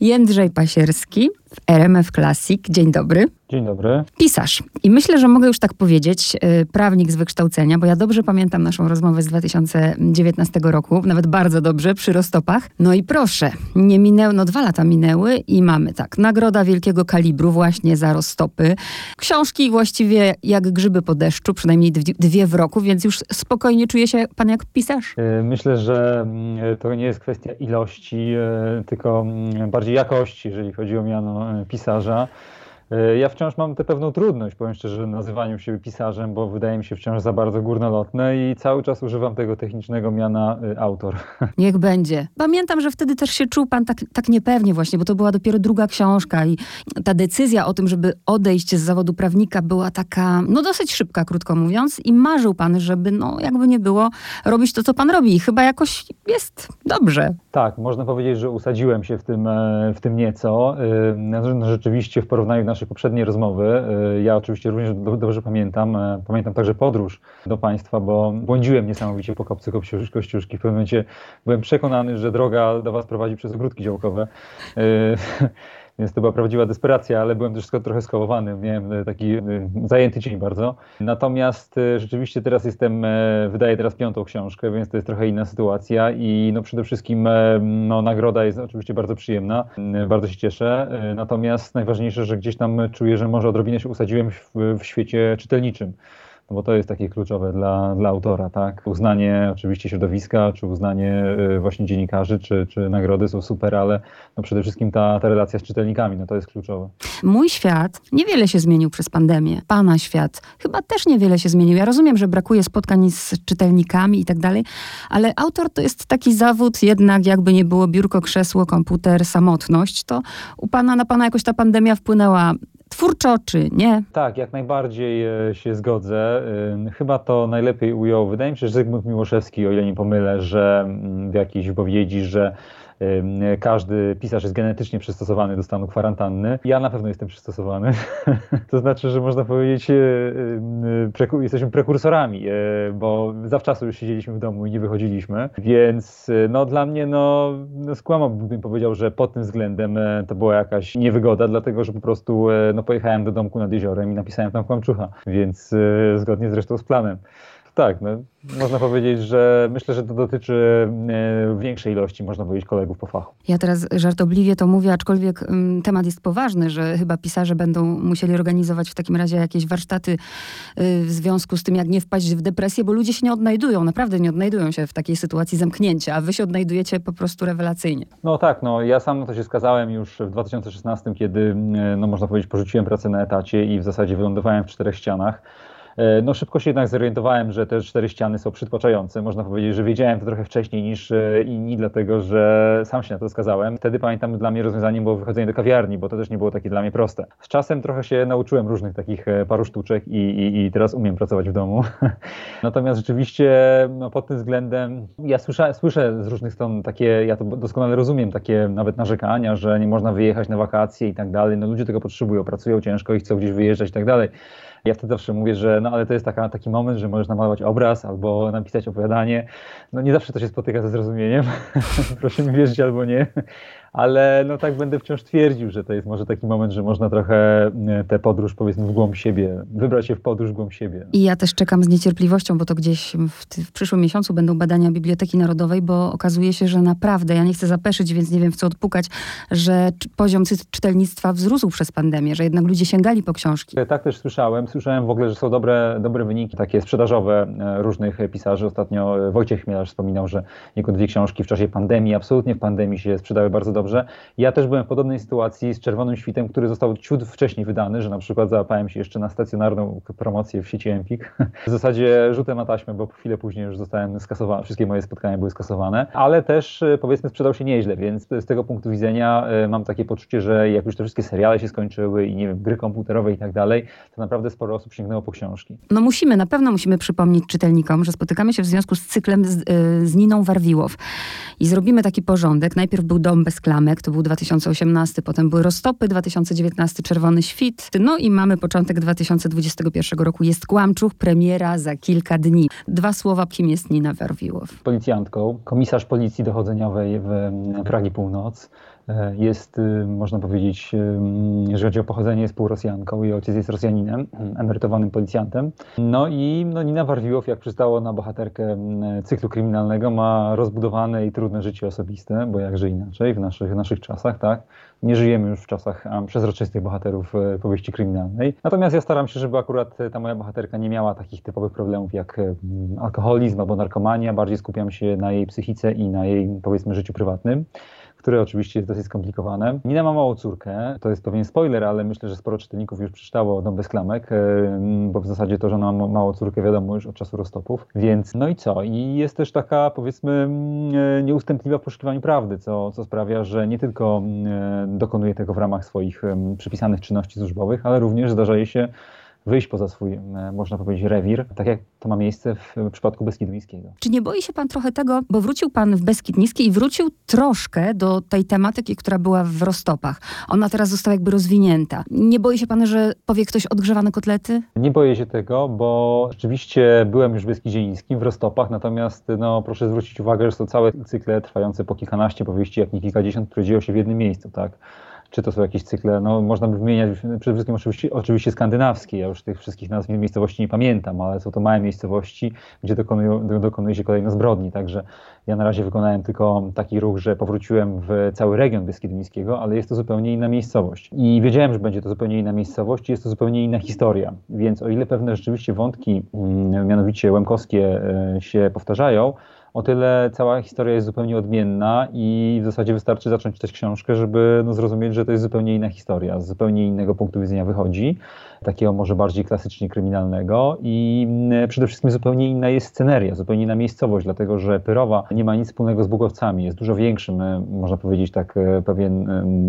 Jędrzej Pasierski w RMF Classic. Dzień dobry. Dzień dobry. Pisarz. I myślę, że mogę już tak powiedzieć, y, prawnik z wykształcenia, bo ja dobrze pamiętam naszą rozmowę z 2019 roku, nawet bardzo dobrze, przy Rostopach. No i proszę, nie minęły, no dwa lata minęły i mamy tak, nagroda wielkiego kalibru właśnie za Rostopy. Książki właściwie jak grzyby po deszczu, przynajmniej dwie w roku, więc już spokojnie czuje się pan jak pisarz? Y, myślę, że mm, to nie jest kwestia ilości, y, tylko mm, bardziej jakości, jeżeli chodzi o miano pisarza. E, ja wciąż mam tę pewną trudność, powiem szczerze, nazywaniu się pisarzem, bo wydaje mi się wciąż za bardzo górnolotne i cały czas używam tego technicznego miana y, autor. Niech będzie. Pamiętam, że wtedy też się czuł pan tak, tak niepewnie właśnie, bo to była dopiero druga książka i ta decyzja o tym, żeby odejść z zawodu prawnika była taka, no dosyć szybka, krótko mówiąc i marzył pan, żeby, no jakby nie było, robić to, co pan robi i chyba jakoś jest dobrze. Tak, można powiedzieć, że usadziłem się w tym, e, w tym nieco. Y, no, rzeczywiście w porównaniu do naszej poprzedniej rozmowy, y, ja oczywiście również dobrze pamiętam, e, pamiętam także podróż do Państwa, bo błądziłem niesamowicie po kopcu Kościuszki. W pewnym momencie byłem przekonany, że droga do Was prowadzi przez ogródki działkowe. Więc to była prawdziwa desperacja, ale byłem też trochę skołowany, miałem e, taki e, zajęty dzień bardzo. Natomiast e, rzeczywiście teraz jestem, wydaję teraz piątą książkę, więc to jest trochę inna sytuacja i no przede wszystkim no, nagroda jest oczywiście bardzo przyjemna, bardzo się cieszę, natomiast najważniejsze, że gdzieś tam czuję, że może odrobinę się usadziłem w, w świecie czytelniczym no bo to jest takie kluczowe dla, dla autora, tak? Uznanie oczywiście środowiska, czy uznanie y, właśnie dziennikarzy, czy, czy nagrody są super, ale no przede wszystkim ta, ta relacja z czytelnikami, no to jest kluczowe. Mój świat niewiele się zmienił przez pandemię. Pana świat chyba też niewiele się zmienił. Ja rozumiem, że brakuje spotkań z czytelnikami i tak dalej, ale autor to jest taki zawód jednak, jakby nie było biurko, krzesło, komputer, samotność, to u pana, na pana jakoś ta pandemia wpłynęła twórczo, czy nie? Tak, jak najbardziej e, się zgodzę. E, chyba to najlepiej ujął, wydaje mi się, że Zygmunt Miłoszewski, o ile nie pomylę, że mm, w jakiejś wypowiedzi, że każdy pisarz jest genetycznie przystosowany do stanu kwarantanny. Ja na pewno jestem przystosowany. to znaczy, że można powiedzieć, e, preku jesteśmy prekursorami, bo zawczasu już siedzieliśmy w domu i nie wychodziliśmy, więc no, dla mnie no, no skłamałbym powiedział, że pod tym względem to była jakaś niewygoda, dlatego że po prostu no, pojechałem do domku nad jeziorem i napisałem tam kłamczucha, więc zgodnie zresztą z planem. Tak, no, można powiedzieć, że myślę, że to dotyczy e, większej ilości, można powiedzieć, kolegów po fachu. Ja teraz żartobliwie to mówię, aczkolwiek um, temat jest poważny, że chyba pisarze będą musieli organizować w takim razie jakieś warsztaty y, w związku z tym, jak nie wpaść w depresję, bo ludzie się nie odnajdują, naprawdę nie odnajdują się w takiej sytuacji zamknięcia, a wy się odnajdujecie po prostu rewelacyjnie. No tak, no ja sam na to się skazałem już w 2016, kiedy, no można powiedzieć, porzuciłem pracę na etacie i w zasadzie wylądowałem w czterech ścianach. E, no szybko się jednak zorientowałem, że te cztery ściany są przytłaczające. Można powiedzieć, że wiedziałem to trochę wcześniej niż e, inni, dlatego że sam się na to skazałem. Wtedy pamiętam, dla mnie rozwiązaniem było wychodzenie do kawiarni, bo to też nie było takie dla mnie proste. Z czasem trochę się nauczyłem różnych takich e, paru sztuczek i, i, i teraz umiem pracować w domu. Natomiast rzeczywiście no, pod tym względem ja słyszę, słyszę z różnych stron takie, ja to doskonale rozumiem, takie nawet narzekania, że nie można wyjechać na wakacje i tak dalej. No ludzie tego potrzebują, pracują ciężko i chcą gdzieś wyjeżdżać i tak dalej. Ja wtedy zawsze mówię, że no ale to jest taka, taki moment, że możesz namalować obraz albo napisać opowiadanie. No nie zawsze to się spotyka ze zrozumieniem. Proszę mi wierzyć albo nie ale no tak będę wciąż twierdził, że to jest może taki moment, że można trochę e, tę podróż powiedzmy w głąb siebie, wybrać się w podróż w głąb siebie. I ja też czekam z niecierpliwością, bo to gdzieś w, w przyszłym miesiącu będą badania Biblioteki Narodowej, bo okazuje się, że naprawdę, ja nie chcę zapeszyć, więc nie wiem w co odpukać, że poziom czytelnictwa wzrósł przez pandemię, że jednak ludzie sięgali po książki. E, tak też słyszałem. Słyszałem w ogóle, że są dobre, dobre wyniki takie sprzedażowe e, różnych pisarzy. Ostatnio Wojciech Chmielarz wspominał, że jego dwie książki w czasie pandemii, absolutnie w pandemii się sprzedały bardzo dobrze. Ja też byłem w podobnej sytuacji z Czerwonym Świtem, który został ciut wcześniej wydany, że na przykład załapałem się jeszcze na stacjonarną promocję w sieci Empik. W zasadzie rzutem na taśmę, bo chwilę później już zostałem skasowany, wszystkie moje spotkania były skasowane, ale też e, powiedzmy sprzedał się nieźle, więc z tego punktu widzenia e, mam takie poczucie, że jak już te wszystkie seriale się skończyły i nie wiem, gry komputerowe i tak dalej, to naprawdę sporo osób sięgnęło po książki. No musimy, na pewno musimy przypomnieć czytelnikom, że spotykamy się w związku z cyklem z, e, z Niną Warwiłow i zrobimy taki porządek. Najpierw był Dom bez klamek, to był 2018, potem były Roztopy, 2019 Czerwony Świt, no i mamy początek 2021 roku. Jest Kłamczuch, premiera za kilka dni. Dwa słowa, kim jest Nina Werwiłow? Policjantką, komisarz policji dochodzeniowej w Pragi Północ, jest, y, można powiedzieć, y, jeżeli chodzi o pochodzenie, jest półrosjanką. Jej ojciec jest Rosjaninem, emerytowanym policjantem. No i no, Nina Warwiłow, jak przystało na bohaterkę cyklu kryminalnego, ma rozbudowane i trudne życie osobiste, bo jakże inaczej w naszych, w naszych czasach, tak? Nie żyjemy już w czasach przezroczystych bohaterów e, powieści kryminalnej. Natomiast ja staram się, żeby akurat ta moja bohaterka nie miała takich typowych problemów jak alkoholizm albo narkomania. Bardziej skupiam się na jej psychice i na jej, powiedzmy, życiu prywatnym które oczywiście jest dosyć skomplikowane. Nina ma małą córkę, to jest pewien spoiler, ale myślę, że sporo czytelników już przeczytało Dom bez klamek, e, bo w zasadzie to, że ona ma małą córkę wiadomo już od czasu roztopów, więc no i co? I jest też taka powiedzmy mm, e, nieustępliwa w poszukiwaniu prawdy, co, co sprawia, że nie tylko mm, e, dokonuje tego w ramach swoich przypisanych czynności służbowych, ale również zdarza jej się wyjść poza swój, e, można powiedzieć, rewir, tak jak to ma miejsce w przypadku Beskidu Niskiego. Czy nie boi się pan trochę tego, bo wrócił pan w Beskid Niski i wrócił troszkę do tej tematyki, która była w Rostopach. Ona teraz została jakby rozwinięta. Nie boi się pan, że powie ktoś odgrzewane kotlety? Nie boję się tego, bo rzeczywiście byłem już w Beskidzie Niskim, w Rostopach, natomiast no, proszę zwrócić uwagę, że są całe cykle trwające po kilkanaście powieści, jak nie kilkadziesiąt, które dzieją się w jednym miejscu, tak? Czy to są jakieś cykle, no można by wymieniać przede wszystkim oczywiście, oczywiście skandynawskie, ja już tych wszystkich nazw miejscowości nie pamiętam, ale są to małe miejscowości, gdzie dokonują, dokonuje się kolejno zbrodni, także ja na razie wykonałem tylko taki ruch, że powróciłem w cały region Beskidu ale jest to zupełnie inna miejscowość. I wiedziałem, że będzie to zupełnie inna miejscowość jest to zupełnie inna historia, więc o ile pewne rzeczywiście wątki, mm, mianowicie łemkowskie e, się powtarzają, o tyle cała historia jest zupełnie odmienna i w zasadzie wystarczy zacząć czytać książkę, żeby no, zrozumieć, że to jest zupełnie inna historia, z zupełnie innego punktu widzenia wychodzi, takiego może bardziej klasycznie kryminalnego i mm, przede wszystkim zupełnie inna jest sceneria, zupełnie inna miejscowość, dlatego że Pyrowa nie ma nic wspólnego z Bugowcami, jest dużo większym, e, można powiedzieć tak, e, pewien,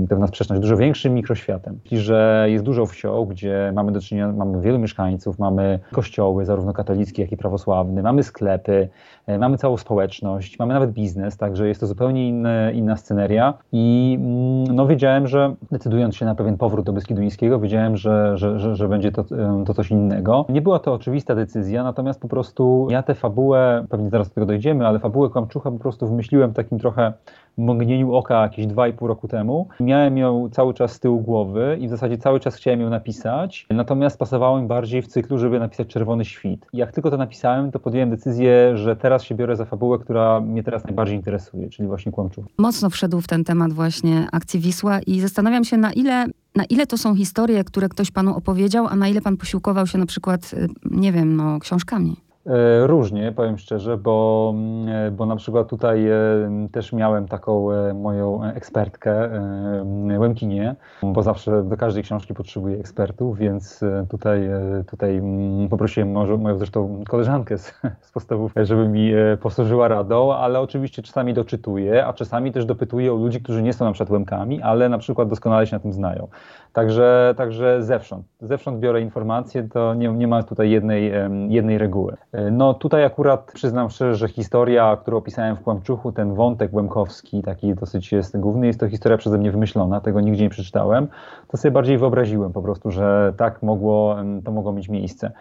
pewna sprzeczność, dużo większym mikroświatem. I że jest dużo wsią, gdzie mamy do czynienia, mamy wielu mieszkańców, mamy kościoły, zarówno katolickie, jak i prawosławne, mamy sklepy, mamy całą społeczność, mamy nawet biznes, także jest to zupełnie inne, inna sceneria i mm, no, wiedziałem, że decydując się na pewien powrót do Beskiduńskiego, wiedziałem, że, że, że, że będzie to, to coś innego. Nie była to oczywista decyzja, natomiast po prostu ja tę fabułę, pewnie zaraz do tego dojdziemy, ale fabułę Kłamczucha po prostu wymyśliłem takim trochę mgnieniu oka jakieś 2,5 roku temu. Miałem ją cały czas z tyłu głowy i w zasadzie cały czas chciałem ją napisać, natomiast pasowało mi bardziej w cyklu, żeby napisać Czerwony Świt. Jak tylko to napisałem, to podjąłem decyzję, że teraz się biorę za fabułę, która mnie teraz najbardziej interesuje, czyli właśnie Kłamczuch. Mocno wszedł w ten temat właśnie akcji Wisła i zastanawiam się, na ile na ile to są historie, które ktoś panu opowiedział, a na ile pan posiłkował się na przykład, y, nie wiem, no, książkami? E, różnie, powiem szczerze, bo, mm, bo na przykład tutaj e, też miałem taką e, moją ekspertkę, Łemkinię, bo zawsze do każdej książki potrzebuję ekspertów, więc tutaj, tutaj mm, poprosiłem moją zresztą koleżankę z, z podstawów, żeby mi posłużyła radą, ale oczywiście czasami doczytuję, a czasami też dopytuję o ludzi, którzy nie są na przykład Łemkami, ale na przykład doskonale się na tym znają. Także, także zewsząd. Zewsząd biorę informacje, to nie, nie ma tutaj jednej, jednej reguły. E, no tutaj akurat przyznam szczerze, że historia, którą opisałem w Kłamczuchu, ten wątek łemkowski, taki dosyć jest główny, jest to historia przeze mnie wymyślona, tego nigdzie nie przeczytałem. To sobie bardziej wyobraziłem po prostu, że tak mogło, to mogło mieć miejsce.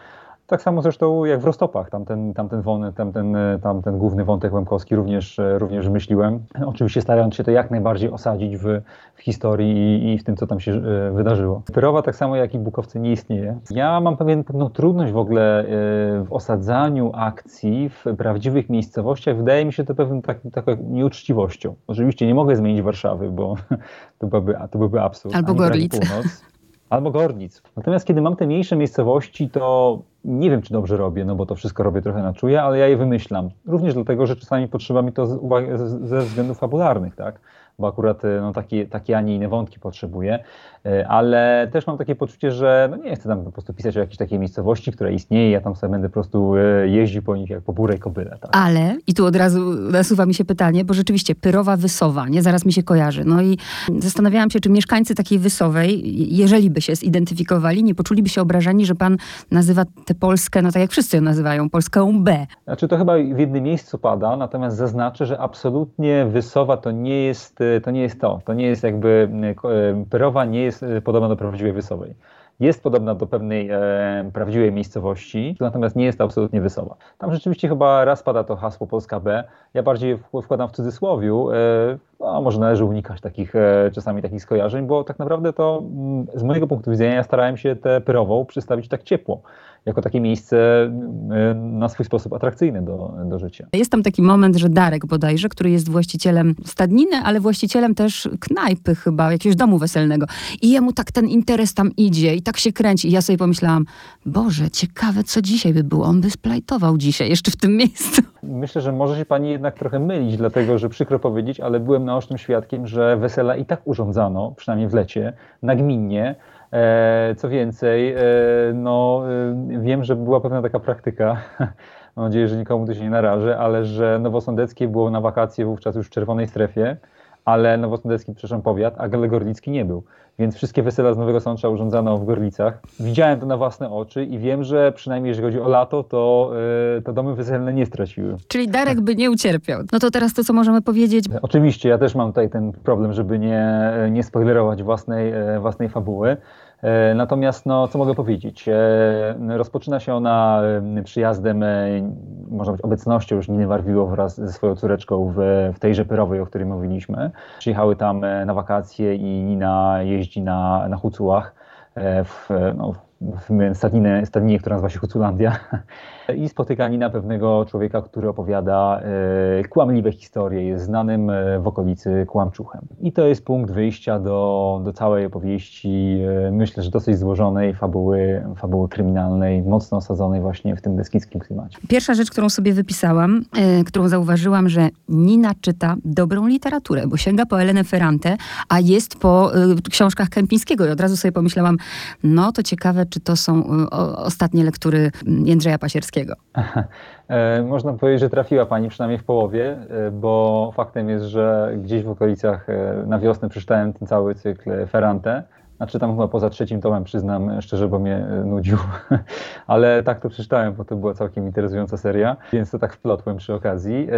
Tak samo zresztą jak w Rostopach, tamten, tamten, wątek, tamten, tamten główny wątek Łemkowski również, również myśliłem. Oczywiście starając się to jak najbardziej osadzić w, w historii i, i, w tym, co tam się e, wydarzyło. Pyrowa tak samo jak i Bukowcy nie istnieje. Ja mam pewien, pewną trudność w ogóle e, w osadzaniu akcji w prawdziwych miejscowościach. Wydaje mi się to pewną tak, taką nieuczciwością. Oczywiście nie mogę zmienić Warszawy, bo to byłby, to byłby absurd. Albo Gorlic. Albo Gorlic. Natomiast kiedy mam te mniejsze miejscowości, to nie wiem, czy dobrze robię, no bo to wszystko robię trochę na czuje, ale ja je wymyślam. Również dlatego, że czasami potrzeba mi to ze względów fabularnych, tak? Bo akurat e, no, takie, takie, a nie inne wątki potrzebuję, e, ale też mam takie poczucie, że no, nie chcę tam po prostu pisać o jakiejś takiej miejscowości, która istnieje, ja tam sobie będę po prostu e, jeździł po nich jak po burej kobyle. Tak? Ale, i tu od razu nasuwa mi się pytanie, bo rzeczywiście Pyrowa Wysowa, nie? Zaraz mi się kojarzy. No i zastanawiałam się, czy mieszkańcy takiej Wysowej, jeżeli by się zidentyfikowali, nie poczuliby się obrażeni, że pan nazywa tę Polskę, no tak jak wszyscy ją nazywają, Polską B. Znaczy to chyba w jednym miejscu pada, natomiast zaznaczę, że absolutnie Wysowa to nie jest to nie jest to. To nie jest jakby, e, Pyrowa nie jest e, podobna do prawdziwej Wysowej. Jest podobna do pewnej e, prawdziwej miejscowości, natomiast nie jest to absolutnie Wysowa. Tam rzeczywiście chyba raz pada to hasło Polska B. Ja bardziej wkładam w cudzysłowiu, e, no, może należy unikać takich e, czasami takich skojarzeń, bo tak naprawdę to mm, z mojego punktu widzenia ja starałem się tę Pyrową przedstawić tak ciepło jako takie miejsce e, na swój sposób atrakcyjne do, do życia. Jest tam taki moment, że Darek bodajże, który jest właścicielem stadniny, ale właścicielem też knajpy chyba, jakiegoś domu weselnego. I jemu tak ten interes tam idzie i tak się kręci. I ja sobie pomyślałam, Boże, ciekawe co dzisiaj by było. On by splajtował dzisiaj, jeszcze w tym miejscu. Myślę, że może się pani jednak trochę mylić, dlatego że przykro powiedzieć, ale byłem naocznym świadkiem, że wesela i tak urządzano, przynajmniej w lecie, nagminnie. E, co więcej, e, no, e, wiem, że była pewna taka praktyka, mam nadzieję, że nikomu to się nie naraży, ale że Nowosądeckie było na wakacje wówczas już w czerwonej strefie, ale Nowosądecki, przepraszam, powiat, a Gorlicki nie był. Więc wszystkie wesela z Nowego Sącza urządzano w Gorlicach. Widziałem to na własne oczy i wiem, że przynajmniej jeżeli chodzi o lato, to, yy, to domy weselne nie straciły. Czyli Darek by nie ucierpiał. No to teraz to, co możemy powiedzieć. Oczywiście, ja też mam tutaj ten problem, żeby nie, nie spoilerować własnej, e, własnej fabuły. E, natomiast, no, co mogę powiedzieć? E, rozpoczyna się ona e, przyjazdem, można być obecnością już Niny Warwiło wraz ze swoją córeczką w, w tejże Pyrowej, o której mówiliśmy. Przyjechały tam na wakacje i Nina jeździ na, na Hucułach, w, no, stadninę, stadninie, która nazywa się Huculandia i spotykani na pewnego człowieka, który opowiada e, kłamliwe historie, jest znanym e, w okolicy kłamczuchem. I to jest punkt wyjścia do, do całej opowieści, e, myślę, że dosyć złożonej fabuły, fabuły kryminalnej, mocno osadzonej właśnie w tym beskidzkim klimacie. Pierwsza rzecz, którą sobie wypisałam, którą zauważyłam, że Nina czyta dobrą literaturę, bo sięga po Elenę Ferrante, a jest po książkach Kępińskiego i od razu sobie pomyślałam, no to ciekawe, czy to są ostatnie lektury Jędrzeja Pasierskiego. E, można powiedzieć, że trafiła Pani przynajmniej w połowie, e, bo faktem jest, że gdzieś w okolicach e, na wiosnę przeczytałem ten cały cykl Ferrante. Znaczy tam chyba poza trzecim tomem, przyznam szczerze, bo mnie nudził, ale tak to przeczytałem, bo to była całkiem interesująca seria, więc to tak wplotłem przy okazji.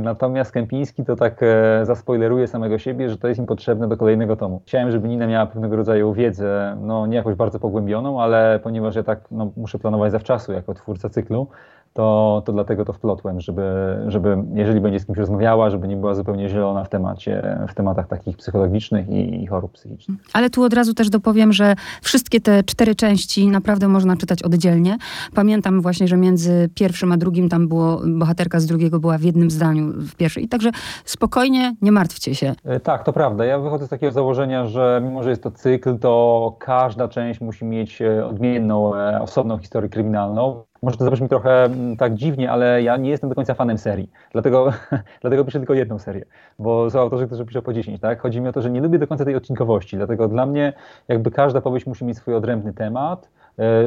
Natomiast Kępiński to tak zaspoileruje samego siebie, że to jest im potrzebne do kolejnego tomu. Chciałem, żeby Nina miała pewnego rodzaju wiedzę, no nie jakoś bardzo pogłębioną, ale ponieważ ja tak no, muszę planować zawczasu jako twórca cyklu, to, to dlatego to wplotłem, żeby, żeby jeżeli będzie z kimś rozmawiała, żeby nie była zupełnie zielona w temacie, w tematach takich psychologicznych i, i chorób psychicznych. Ale tu od razu też dopowiem, że wszystkie te cztery części naprawdę można czytać oddzielnie. Pamiętam właśnie, że między pierwszym a drugim tam było, bohaterka z drugiego była w jednym zdaniu w pierwszej. I także spokojnie, nie martwcie się. E, tak, to prawda. Ja wychodzę z takiego założenia, że mimo, że jest to cykl, to każda część musi mieć e, odmienną, e, osobną historię kryminalną. Może to zabrzmi trochę mm, tak dziwnie, ale ja nie jestem do końca fanem serii. Dlatego, dlatego piszę tylko jedną serię, bo są autorzy, którzy piszą po 10, tak? Chodzi mi o to, że nie lubię do końca tej odcinkowości, dlatego dla mnie jakby każda powieść musi mieć swój odrębny temat,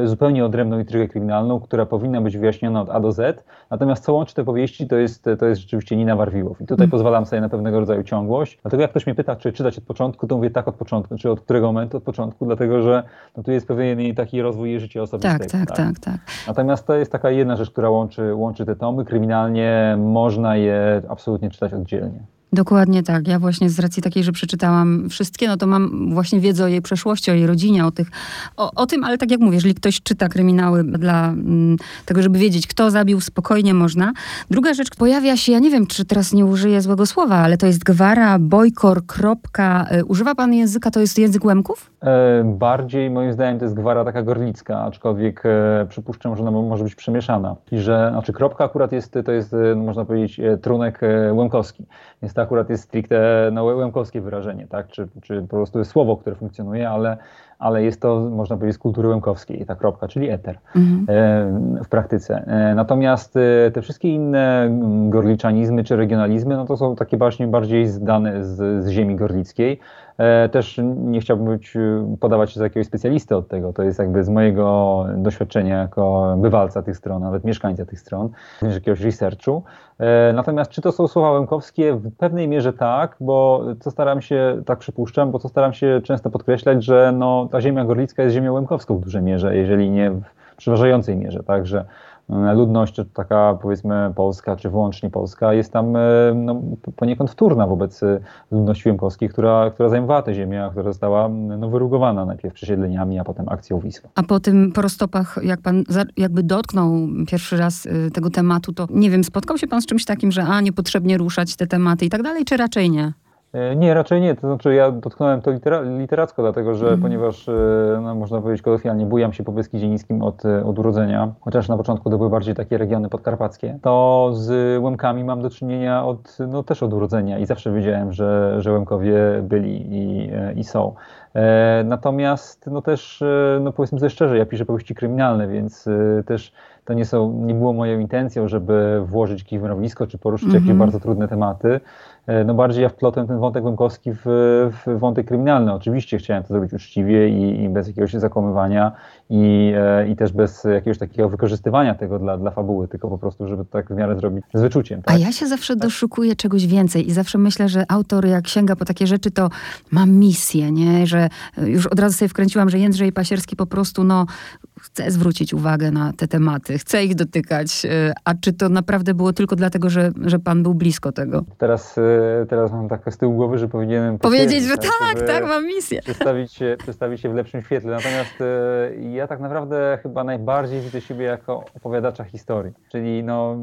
zupełnie odrębną intrygę kryminalną, która powinna być wyjaśniona od A do Z. Natomiast co łączy te powieści, to jest, to jest rzeczywiście Nina Warwiłow. I tutaj mm. pozwalam sobie na pewnego rodzaju ciągłość. Dlatego jak ktoś mnie pyta, czy czytać od początku, to mówię tak od początku, czy od którego momentu od początku, dlatego że no, tu jest pewien taki rozwój życia osobistego. Tak, tak, tak, tak, tak. Natomiast to jest taka jedna rzecz, która łączy, łączy te tomy. Kryminalnie można je absolutnie czytać oddzielnie. Dokładnie tak. Ja właśnie z racji takiej, że przeczytałam wszystkie, no to mam właśnie wiedzę o jej przeszłości, o jej rodzinie, o, tych, o, o tym, ale tak jak mówię, jeżeli ktoś czyta kryminały dla mm, tego, żeby wiedzieć, kto zabił, spokojnie można. Druga rzecz, pojawia się, ja nie wiem, czy teraz nie użyję złego słowa, ale to jest gwara, bojkor, kropka. Y, używa pan języka, to jest język Łemków? E, bardziej moim zdaniem to jest gwara taka gorlicka, aczkolwiek e, przypuszczam, że ona może być przemieszana. I że, znaczy kropka akurat jest, to jest, e, można powiedzieć, e, trunek e, łemkowski. Więc to akurat jest stricte no, łemkowskie wyrażenie, tak? Czy, czy po prostu jest słowo, które funkcjonuje, ale, ale jest to, można powiedzieć, z kultury łemkowskiej, ta kropka, czyli eter mhm. w praktyce. Natomiast te wszystkie inne gorliczanizmy czy regionalizmy, no to są takie właśnie bardziej zdane z, z ziemi gorlickiej. E, też nie chciałbym być, e, podawać się za jakiegoś specjalisty od tego. To jest jakby z mojego doświadczenia jako bywalca tych stron, nawet mieszkańca tych stron, również jakiegoś researchu. E, natomiast czy to są słowa łemkowskie? W pewnej mierze tak, bo co staram się, tak przypuszczam, bo co staram się często podkreślać, że no, ta ziemia gorlicka jest ziemią łemkowską w dużej mierze, jeżeli nie w przeważającej mierze, tak, że ludność taka powiedzmy polska, czy wyłącznie polska, jest tam e, no, poniekąd wtórna wobec e, ludności łemkowskiej, która, która zajmowała tę ziemię, a która została no, wyrugowana najpierw przesiedleniami, a potem akcją Wisła. A po tym porostopach, jak pan jakby dotknął pierwszy raz tego tematu, to nie wiem, spotkał się pan z czymś takim, że a, niepotrzebnie ruszać te tematy i tak dalej, czy raczej nie? E, nie, raczej nie. To znaczy ja dotknąłem to litera literacko, dlatego że mm. ponieważ, e, no, można powiedzieć kolokwialnie, bujam się po Beskidzie Niskim od, e, od urodzenia, chociaż na początku to były bardziej takie regiony podkarpackie, to z Łemkami mam do czynienia od, no, też od urodzenia i zawsze wiedziałem, że, że Łemkowie byli i, i są. Natomiast no też, no powiedzmy sobie szczerze, ja piszę powieści kryminalne, więc też to nie, są, nie było moją intencją, żeby włożyć kij w mrowisko, czy poruszyć mm -hmm. jakieś mhm. bardzo trudne tematy. E, no bardziej ja wplotłem ten wątek Łemkowski w, w wątek kryminalny. Oczywiście chciałem to zrobić uczciwie i, i bez jakiegoś zakłamywania i, e, i też bez jakiegoś takiego wykorzystywania tego dla, dla fabuły, tylko po prostu, żeby to tak w miarę zrobić z wyczuciem. Tak? A ja się zawsze doszukuję czegoś więcej i zawsze myślę, że autor jak sięga po takie rzeczy, to ma misję, nie? Że już od razu sobie wkręciłam, że Jędrzej Pasierski po prostu no, chce zwrócić uwagę na te tematy, chce ich dotykać. E, a czy to naprawdę było tylko dlatego, że, że pan był blisko tego? Teraz teraz mam tak z tyłu głowy, że powinienem powiedzieć, że tak, tak, mam misję. Przedstawić się, przedstawić się w lepszym świetle. Natomiast e, ja tak naprawdę chyba najbardziej widzę siebie jako opowiadacza historii. Czyli no,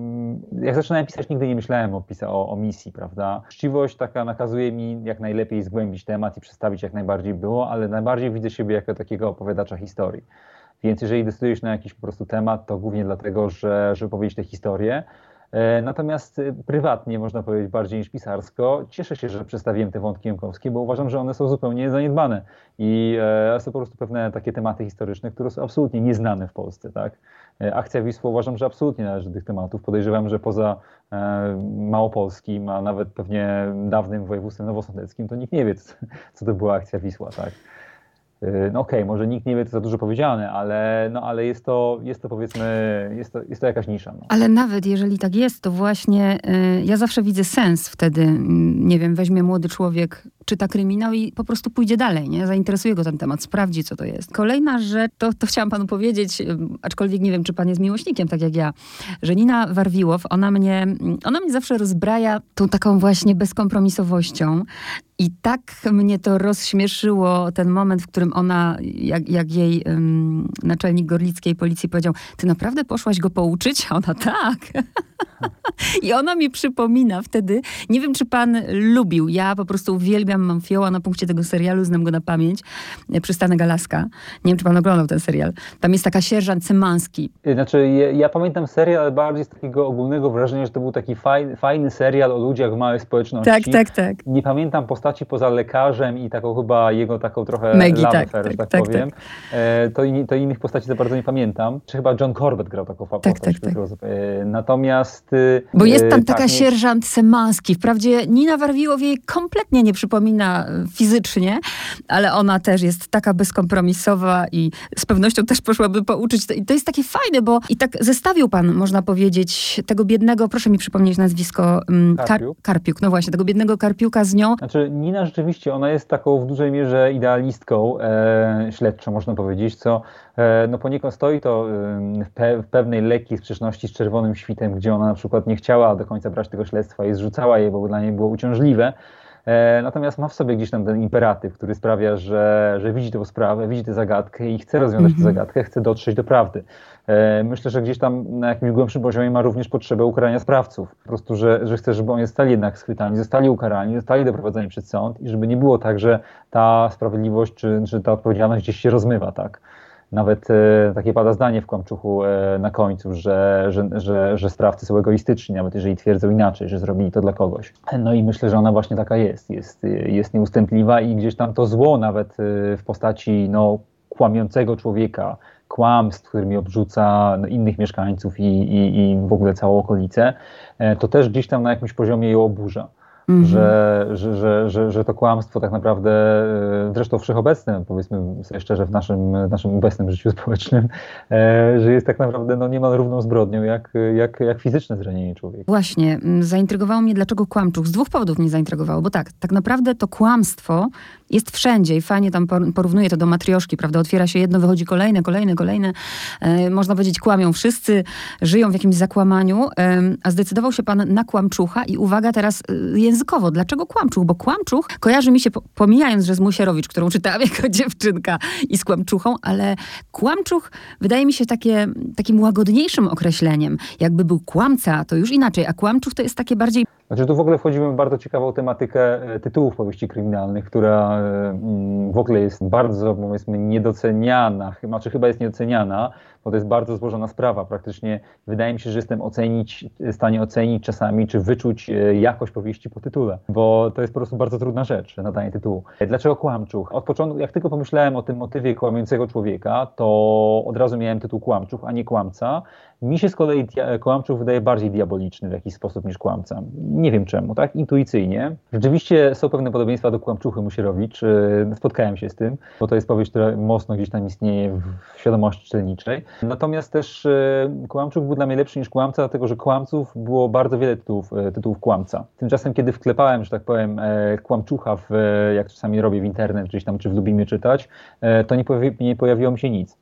jak zaczynałem pisać, nigdy nie myślałem o, o, o misji, prawda? Uczciwość taka nakazuje mi jak najlepiej zgłębić temat i przedstawić jak najbardziej było, ale najbardziej widzę siebie jako takiego opowiadacza historii. Więc jeżeli decydujesz na jakiś po prostu temat, to głównie dlatego, że, żeby powiedzieć tę historię, E, natomiast y, prywatnie, można powiedzieć bardziej niż pisarsko, cieszę się, że przedstawiłem te wątki jemkowskie, bo uważam, że one są zupełnie zaniedbane i e, są po prostu pewne takie tematy historyczne, które są absolutnie nieznane w Polsce. Tak? E, Akcja Wisła uważam, że absolutnie należy do tych tematów. Podejrzewam, że poza Małopolskim, a nawet pewnie dawnym województwem nowosądeckim, to nikt nie wie, co to była Akcja Wisła. Tak? Y, no okej, okay, może nikt nie wie, to za dużo powiedziane, ale, no, ale jest, to, jest to powiedzmy, jest to, jest to jakaś nisza. No. Ale nawet jeżeli tak jest, to właśnie y, ja zawsze widzę sens wtedy, y, nie wiem, weźmie młody człowiek, czyta kryminał i po prostu pójdzie dalej, nie? Zainteresuje go ten temat, sprawdzi, co to jest. Kolejna rzecz, to, to chciałam panu powiedzieć, aczkolwiek nie wiem, czy pan jest miłośnikiem, tak jak ja, że Nina Warwiłow, ona mnie, ona mnie zawsze rozbraja tą taką właśnie bezkompromisowością i tak mnie to rozśmieszyło, ten moment, w którym ona, jak, jak jej um, naczelnik gorlickiej policji powiedział, ty naprawdę poszłaś go pouczyć? A ona tak. I ona mi przypomina wtedy, nie wiem, czy pan lubił, ja po prostu uwielbiam mam fioła na punkcie tego serialu, znam go na pamięć, Przystanek Alaska. Nie wiem, czy pan oglądał ten serial. Tam jest taka sierżant Cymanski. Znaczy, ja, ja pamiętam serial, ale bardziej z takiego ogólnego wrażenia, że to był taki fajny, fajny serial o ludziach w małej społeczności. Tak, tak, tak. Nie pamiętam postaci poza lekarzem i taką chyba jego taką trochę Maggie, tak, tak, tak, tak, powiem. Tak. E, to, to innych postaci za bardzo nie pamiętam. Czy chyba John Corbett grał taką tak, postać. Tak, tak, tak. E, natomiast... E, Bo jest tam taka tak, sierżant Semanski. Wprawdzie Nina Warwiłow jej kompletnie nie przypomina fizycznie, ale ona też jest taka bezkompromisowa i z pewnością też poszłaby pouczyć. I to jest takie fajne, bo i tak zestawił pan, można powiedzieć, tego biednego, proszę mi przypomnieć nazwisko, mm, Karpiuk. Kar Karpiuk, no właśnie, tego biednego Karpiuka z nią. Znaczy Nina rzeczywiście, ona jest taką w dużej mierze idealistką e, śledczą, można powiedzieć, co e, no poniekąd stoi to w, pe w pewnej lekkiej sprzeczności z Czerwonym Świtem, gdzie ona na przykład nie chciała do końca brać tego śledztwa i zrzucała je, bo dla niej było uciążliwe. E, natomiast ma w sobie gdzieś tam ten imperatyw, który sprawia, że, że widzi tę sprawę, widzi tę zagadkę i chce rozwiązać tę mhm. zagadkę, chce dotrzeć do prawdy. E, myślę, że gdzieś tam na jakimś głębszym poziomie ma również potrzebę ukarania sprawców. Po prostu, że, że chce, żeby oni zostali jednak schwytani, zostali ukarani, zostali doprowadzeni przed sąd i żeby nie było tak, że ta sprawiedliwość czy, czy ta odpowiedzialność gdzieś się rozmywa, tak? Nawet e, takie pada zdanie w Kłamczuchu e, na końcu, że, że, że, że sprawcy są egoistyczni, nawet jeżeli twierdzą inaczej, że zrobili to dla kogoś. No i myślę, że ona właśnie taka jest. Jest, jest nieustępliwa i gdzieś tam to zło nawet e, w postaci no, kłamiącego człowieka, kłamstw, którymi obrzuca no, innych mieszkańców i, i, i w ogóle całą okolicę, to też gdzieś tam na jakimś poziomie ją oburza. -hmm. że, że, że, że, to kłamstwo tak naprawdę, e, zresztą wszechobecne, powiedzmy sobie szczerze, w naszym, w naszym obecnym życiu społecznym, e, że jest tak naprawdę no, niemal równą zbrodnią, jak, jak, jak fizyczne zranienie człowieka. Właśnie, zaintrygowało mnie, dlaczego kłamczuch. Z dwóch powodów mnie zaintrygowało, bo tak, tak naprawdę to kłamstwo jest wszędzie i fajnie tam porównuje to do matrioszki, prawda? Otwiera się jedno, wychodzi kolejne, kolejne, kolejne. E, można powiedzieć, kłamią wszyscy, żyją w jakimś zakłamaniu, e, a zdecydował się pan na kłamczucha i uwaga teraz e, językowo. Dlaczego kłamczuch? Bo kłamczuch kojarzy mi się, pomijając, że z Musierowicz, którą czytałam jako dziewczynka i z kłamczuchą, ale kłamczuch wydaje mi się takie, takim łagodniejszym określeniem. Jakby był kłamca, to już inaczej, a kłamczuch to jest takie bardziej Znaczy tu w ogóle wchodzimy w bardzo ciekawą tematykę e, tytułów powieści kryminalnych, która e, mm, w ogóle jest bardzo, powiedzmy, niedoceniana, znaczy chyba jest niedoceniana, bo to jest bardzo złożona sprawa. Praktycznie wydaje mi się, że jestem ocenić, w stanie ocenić czasami, czy wyczuć e, jakość powieści po tytule, bo to jest po prostu bardzo trudna rzecz, nadanie tytułu. Dlaczego Kłamczuch? Od początku, jak tylko pomyślałem o tym motywie kłamiącego człowieka, to od razu miałem tytuł Kłamczuch, a nie Kłamca. Mi się z kolei Kłamczuch wydaje bardziej diaboliczny w jakiś sposób niż Kłamca. Nie wiem czemu, tak? Intuicyjnie. Rzeczywiście są pewne podobieństwa do Kłamczuchy Musierowicz. E, spotkałem się z tym, bo to jest powieść, która mocno gdzieś tam istnieje w świadomości czytelniczej. Natomiast też e, Kłamczuk był dla mnie lepszy niż Kłamca, dlatego że Kłamców było bardzo wiele tytułów, e, tytułów Kłamca. Tymczasem, kiedy wklepałem, że tak powiem, Kłamczucha, w, jak czasami robię w internet, gdzieś tam, czy w Lubimie czytać, to nie, nie pojawiło mi się nic.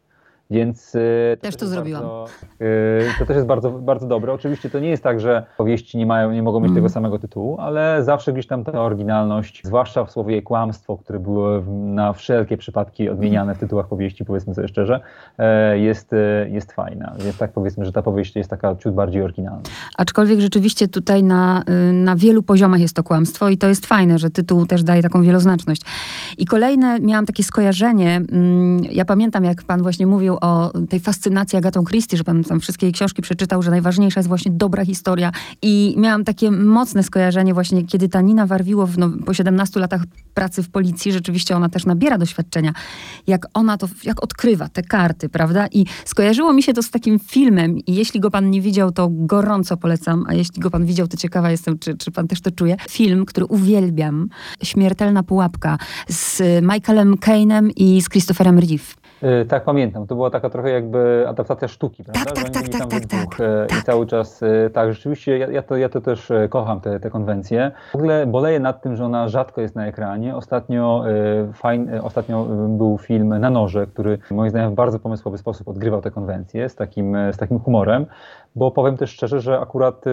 Więc e, też to, to zrobiłam. Bardzo, e, to też jest bardzo, bardzo dobre. Oczywiście to nie jest tak, że powieści nie, mają, nie mogą mieć mm. tego samego tytułu, ale zawsze gdzieś tam ta oryginalność, zwłaszcza w słowie kłamstwo, które było na wszelkie przypadki odmieniane w tytułach powieści, powiedzmy sobie szczerze, e, jest, jest fajna. Więc tak powiedzmy, że ta powieść jest taka ciut bardziej oryginalna. Aczkolwiek rzeczywiście tutaj na, na wielu poziomach jest to kłamstwo i to jest fajne, że tytuł też daje taką wieloznaczność. I kolejne, miałam takie skojarzenie, mm, ja pamiętam jak pan właśnie mówił o tej fascynacji Agatą Christie, że pan tam wszystkie jej książki przeczytał, że najważniejsza jest właśnie dobra historia. I miałam takie mocne skojarzenie właśnie, kiedy ta Nina Warwiłow no, po 17 latach pracy w policji, rzeczywiście ona też nabiera doświadczenia, jak ona to, jak odkrywa te karty, prawda? I skojarzyło mi się to z takim filmem i jeśli go pan nie widział, to gorąco polecam, a jeśli go pan widział, to ciekawa jestem, czy, czy pan też to czuje. Film, który uwielbiam, Śmiertelna pułapka z Michaelem Kane'em i z Christopherem Reeve. E, tak, pamiętam. To była taka trochę jakby adaptacja sztuki, prawda? Tak, tak, tak, tak, tak, tak, I tak. cały czas, e, tak, rzeczywiście ja, to, ja to też e, kocham, te, te konwencje. W ogóle boleję nad tym, że ona rzadko jest na ekranie. Ostatnio, fajn, ostatnio był film Na noże, który moim zdaniem w bardzo pomysłowy sposób odgrywał te konwencje z takim, z takim humorem, bo powiem też szczerze, że akurat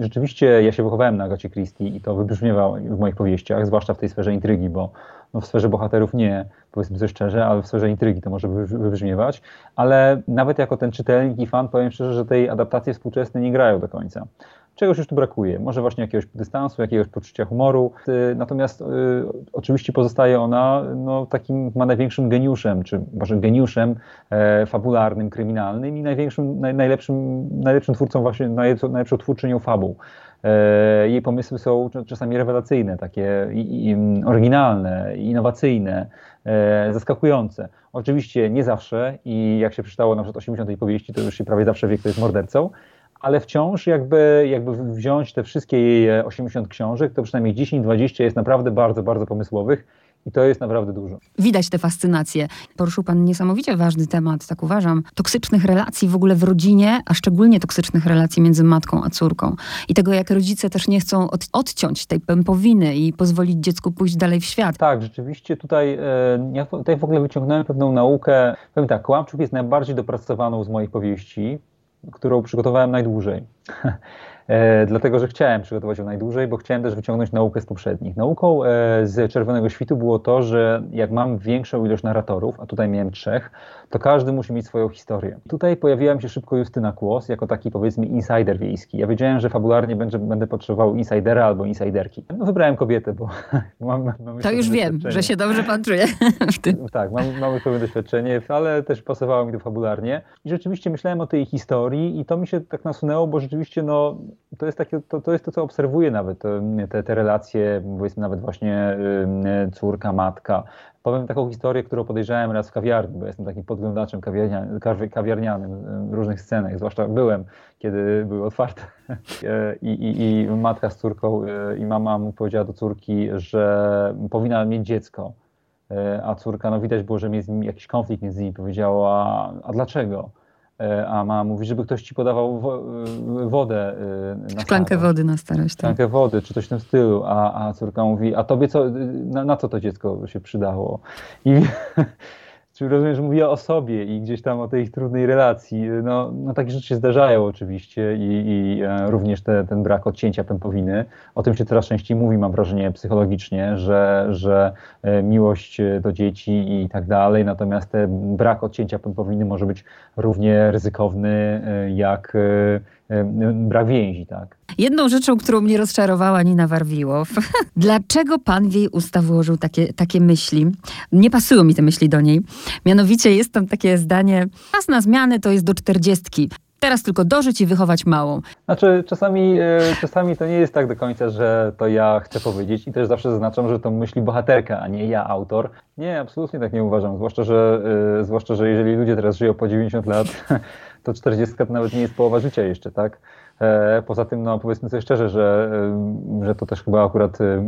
rzeczywiście ja się wychowałem na Agacie Christie i to wybrzmiewa w moich powieściach, zwłaszcza w tej sferze intrygi, bo no w sferze bohaterów nie, powiedzmy sobie szczerze, ale w sferze intrygi to może wybrzmiewać, ale nawet jako ten czytelnik i fan powiem szczerze, że tej adaptacji współczesnej nie grają do końca. Czegoś już tu brakuje. Może właśnie jakiegoś dystansu, jakiegoś poczucia humoru. Y, natomiast y, oczywiście pozostaje ona no, takim ma największym geniuszem, czy może geniuszem e, fabularnym, kryminalnym i największym, naj, najlepszym, najlepszym twórcą właśnie, najlepszą, najlepszą twórczynią fabuł. E, jej pomysły są czasami rewelacyjne, takie i, oryginalne, innowacyjne, e, zaskakujące. Oczywiście nie zawsze i jak się przeczytało na przykład 80 powieści, to już się prawie zawsze wie, kto jest mordercą, ale wciąż jakby, jakby wziąć te wszystkie jej 80 książek, to przynajmniej 10-20 jest naprawdę bardzo, bardzo pomysłowych i to jest naprawdę dużo. Widać tę fascynację. Poruszył Pan niesamowicie ważny temat, tak uważam, toksycznych relacji w ogóle w rodzinie, a szczególnie toksycznych relacji między matką a córką. I tego, jak rodzice też nie chcą od, odciąć tej pępowiny i pozwolić dziecku pójść dalej w świat. Tak, rzeczywiście tutaj, e, ja tutaj w ogóle wyciągnąłem pewną naukę. Powiem tak, Kłamczuk jest najbardziej dopracowaną z moich powieści, którą przygotowałem najdłużej. E, dlatego że chciałem przygotować ją najdłużej, bo chciałem też wyciągnąć naukę z poprzednich. Nauką e, z Czerwonego Świtu było to, że jak mam większą ilość narratorów, a tutaj miałem trzech, to każdy musi mieć swoją historię. Tutaj pojawiła mi się szybko Justyna Kłos, jako taki powiedzmy insider wiejski. Ja wiedziałem, że fabularnie będę, będę potrzebował insidera albo insiderki. No wybrałem kobietę, bo mam, mam To już wiem, że się dobrze pan czuje w tym. Tak, mam, mamy pewne doświadczenie, ale też pasowało mi to fabularnie. I rzeczywiście myślałem o tej historii i to mi się tak nasunęło, bo rzeczywiście no, to jest, takie, to, to jest to, co obserwuję nawet, te, te relacje, powiedzmy nawet właśnie córka, matka. Powiem taką historię, którą podejrzałem raz w kawiarni, bo jestem takim podglądaczem kawiarnia, kawiarnianym w różnych scenach, zwłaszcza byłem, kiedy były otwarte. I, i, I matka z córką e, i mama mu powiedziała do córki, że powinna mieć dziecko. E, a córka, no widać było, że jest jakiś konflikt między nimi. Powiedziała, a dlaczego? E, a mama mówi, żeby ktoś ci podawał e, wodę na Szklankę wody na starość. Tak. Szklankę wody, czy coś w tym stylu. A, a córka mówi, a tobie co, na, na co to dziecko się przydało? I Czyli rozumiem, że mówiła o sobie i gdzieś tam o tej trudnej relacji. No, no takie rzeczy się zdarzają oczywiście i, i e, również te, ten brak odcięcia pępowiny. O tym się coraz częściej mówi, mam wrażenie, psychologicznie, że, że e, miłość do dzieci i tak dalej, natomiast ten brak odcięcia pępowiny może być równie ryzykowny e, jak brak więzi, tak. Jedną rzeczą, którą mnie rozczarowała Nina Warwiłow, dlaczego pan w jej usta włożył takie, takie myśli? Nie pasują mi te myśli do niej. Mianowicie jest tam takie zdanie, czas na zmiany to jest do czterdziestki. Teraz tylko dożyć i wychować małą. Znaczy, czasami, e, czasami to nie jest tak do końca, że to ja chcę powiedzieć i też zawsze zaznaczam, że to myśli bohaterka, a nie ja, autor. Nie, absolutnie tak nie uważam. Zwłaszcza, że, e, zwłaszcza, że jeżeli ludzie teraz żyją po 90 lat, to 40 to nawet nie jest połowa życia jeszcze, tak? E, poza tym, no powiedzmy sobie szczerze, że, e, że to też chyba akurat e,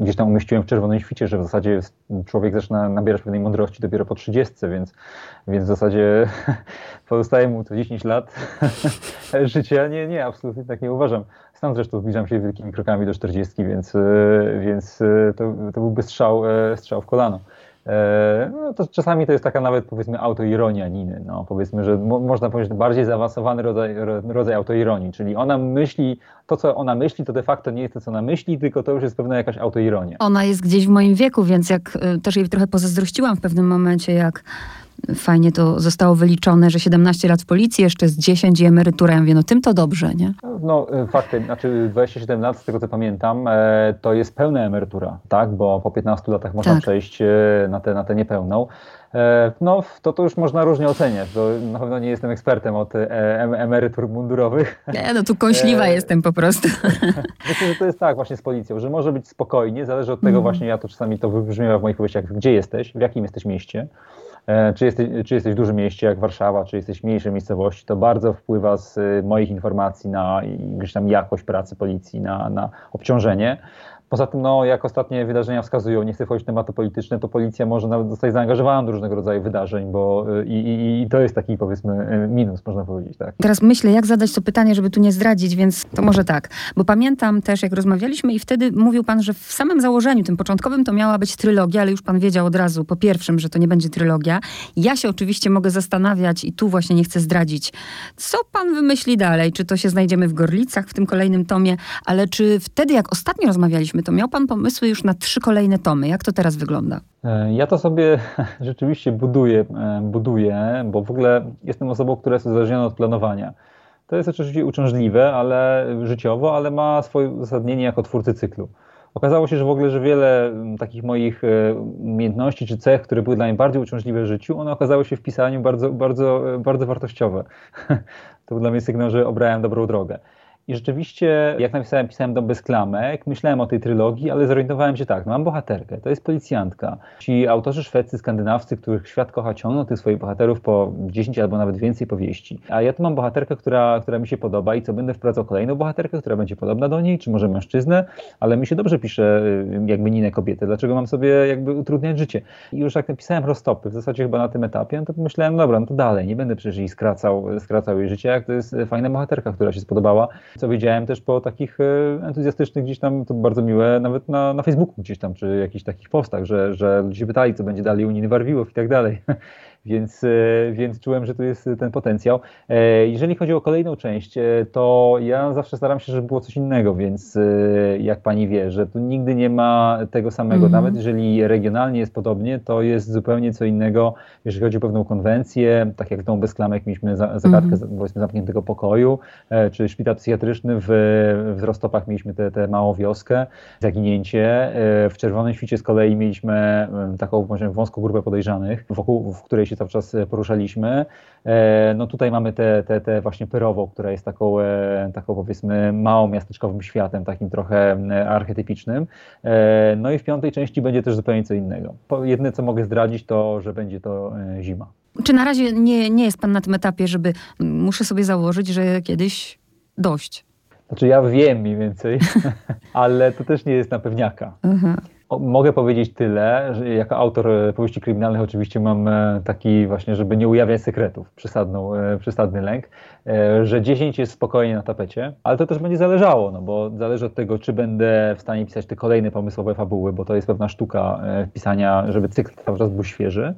gdzieś tam umieściłem w czerwonym świcie, że w zasadzie człowiek zaczyna nabierać pewnej mądrości dopiero po 30, więc, więc w zasadzie pozostaje mu to 10 lat życia. Nie, nie, absolutnie tak nie uważam. Sam zresztą zbliżam się wielkimi krokami do 40, więc, więc to, to byłby strzał, strzał w kolano. E, no to czasami to jest taka nawet powiedzmy autoironia Niny. No, powiedzmy, że mo można powiedzieć bardziej zaawansowany rodzaj, rodzaj autoironii, czyli ona myśli, to co ona myśli, to de facto nie jest to, co ona myśli, tylko to już jest pewna jakaś autoironia. Ona jest gdzieś w moim wieku, więc jak y, też jej trochę pozazdrościłam w pewnym momencie, jak fajnie to zostało wyliczone, że 17 lat w policji, jeszcze z 10 i emerytura. Ja mówię, no tym to dobrze, nie? No e, faktem, znaczy 27 lat, z tego co pamiętam, e, to jest pełna emerytura, tak? Bo po 15 latach można tak. przejść e, na tę na te niepełną. No, to to już można różnie oceniać, bo na pewno nie jestem ekspertem od emerytur mundurowych. Nie, no tu kąśliwa jestem po prostu. Myślę, że to jest tak właśnie z policją, że może być spokojnie, zależy od tego mm. właśnie, ja to czasami to wybrzmiewa w moich powieściach, gdzie jesteś, w jakim jesteś mieście. E, czy jesteś, czy jesteś w dużym mieście jak Warszawa, czy jesteś w mniejszej miejscowości, to bardzo wpływa z e, moich informacji na gdzieś tam jakość pracy policji, na, na obciążenie. Poza tym, no, jak ostatnie wydarzenia wskazują, nie chcę wchodzić w tematy polityczne, to policja może nawet zostać zaangażowana do różnego rodzaju wydarzeń, bo y, i, i, i to jest taki, powiedzmy, y, minus, można powiedzieć. Tak. Teraz myślę, jak zadać to pytanie, żeby tu nie zdradzić, więc to może tak. Bo pamiętam też, jak rozmawialiśmy i wtedy mówił pan, że w samym założeniu, tym początkowym, to miała być trylogia, ale już pan wiedział od razu po pierwszym, że to nie będzie trylogia. Ja się oczywiście mogę zastanawiać i tu właśnie nie chcę zdradzić, co pan wymyśli dalej. Czy to się znajdziemy w Gorlicach, w tym kolejnym tomie, ale czy wtedy, jak ostatnio rozmawialiśmy, to miał Pan pomysły już na trzy kolejne tomy. Jak to teraz wygląda? E, ja to sobie rzeczywiście buduję, e, buduję, bo w ogóle jestem osobą, która jest uzależniona od planowania. To jest oczywiście uciążliwe, ale życiowo, ale ma swoje uzasadnienie jako twórcy cyklu. Okazało się, że w ogóle, że wiele takich moich e, umiejętności czy cech, które były dla mnie bardziej uciążliwe w życiu, one okazały się w pisaniu bardzo, bardzo, bardzo wartościowe. To był dla mnie sygnał, że obrałem dobrą drogę. I rzeczywiście, jak napisałem, pisałem dom bez klamek, myślałem o tej trylogii, ale zorientowałem się tak, no mam bohaterkę, to jest policjantka. Ci autorzy szwedzcy, skandynawscy, których świat kocha, ciągną tych swoich bohaterów po 10 albo nawet więcej powieści. A ja tu mam bohaterkę, która, która mi się podoba i co będę wprowadzał kolejną bohaterkę, która będzie podobna do niej, czy może mężczyznę, ale mi się dobrze pisze y, jakby ninę kobiety. Dlaczego mam sobie jakby utrudniać życie? I już jak napisałem roztopy, w zasadzie chyba na tym etapie, no to pomyślałem, dobra, no to dalej, nie będę przecież jej skracał, skracał jej życie, jak to jest fajna bohaterka, która się spodobała co widziałem też po takich e, entuzjastycznych gdzieś tam, to bardzo miłe, nawet na, na Facebooku gdzieś tam, czy jakichś takich postach, że, że ludzie pytali, co będzie dalej u Niny Warwiłów i tak dalej. więc, e, więc czułem, że tu jest ten potencjał. E, jeżeli chodzi o kolejną część, e, to ja zawsze staram się, żeby było coś innego, więc jak pani wie, że tu nigdy nie ma tego samego, -hmm. nawet jeżeli regionalnie jest podobnie, to jest zupełnie co innego, jeżeli chodzi o pewną konwencję, tak jak tą bez klamek mieliśmy zagadkę mm -hmm. powiedzmy zamkniętego pokoju, czy szpital psychiatryczny w, w Rostopach mieliśmy tę małą wioskę, zaginięcie, w Czerwonym Świcie z kolei mieliśmy taką wąską grupę podejrzanych, wokół w której się się cały czas e, poruszaliśmy. E, no tutaj mamy te, te, te właśnie Pyrowo, która jest taką, e, taką powiedzmy małą miasteczkowym światem, takim trochę archetypicznym. No i w piątej części będzie też zupełnie co innego. Jedne, co mogę zdradzić, to, że będzie to zima. Czy na razie nie, nie jest Pan na tym etapie, żeby muszę sobie założyć, że kiedyś dość? Znaczy ja wiem mniej więcej, ale to też nie jest na pewniaka. Mogę powiedzieć tyle, że jako autor e, powieści kryminalnych oczywiście mam e, taki właśnie, żeby nie ujawniać sekretów, przesadną, e, przesadny lęk, że 10 jest spokojnie na tapecie, ale to też będzie zależało, no bo zależy od tego, czy będę w stanie pisać te kolejne pomysłowe fabuły, bo to jest pewna sztuka pisania, żeby cykl cały czas był świeży.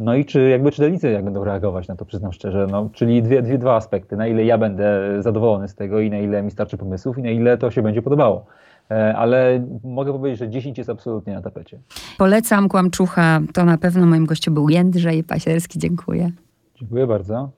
No i czy jakby czytelnicy jak będą reagować na to, przyznam szczerze, no, czyli dwie, dwie, dwa aspekty, na ile ja będę zadowolony z tego i na ile mi starczy pomysłów i na ile to się będzie podobało. E, ale mogę powiedzieć, że 10 jest absolutnie na tapecie. Polecam Kłamczucha, to na pewno moim gościem był Jędrzej Pasierski. Dziękuję. Dziękuję bardzo.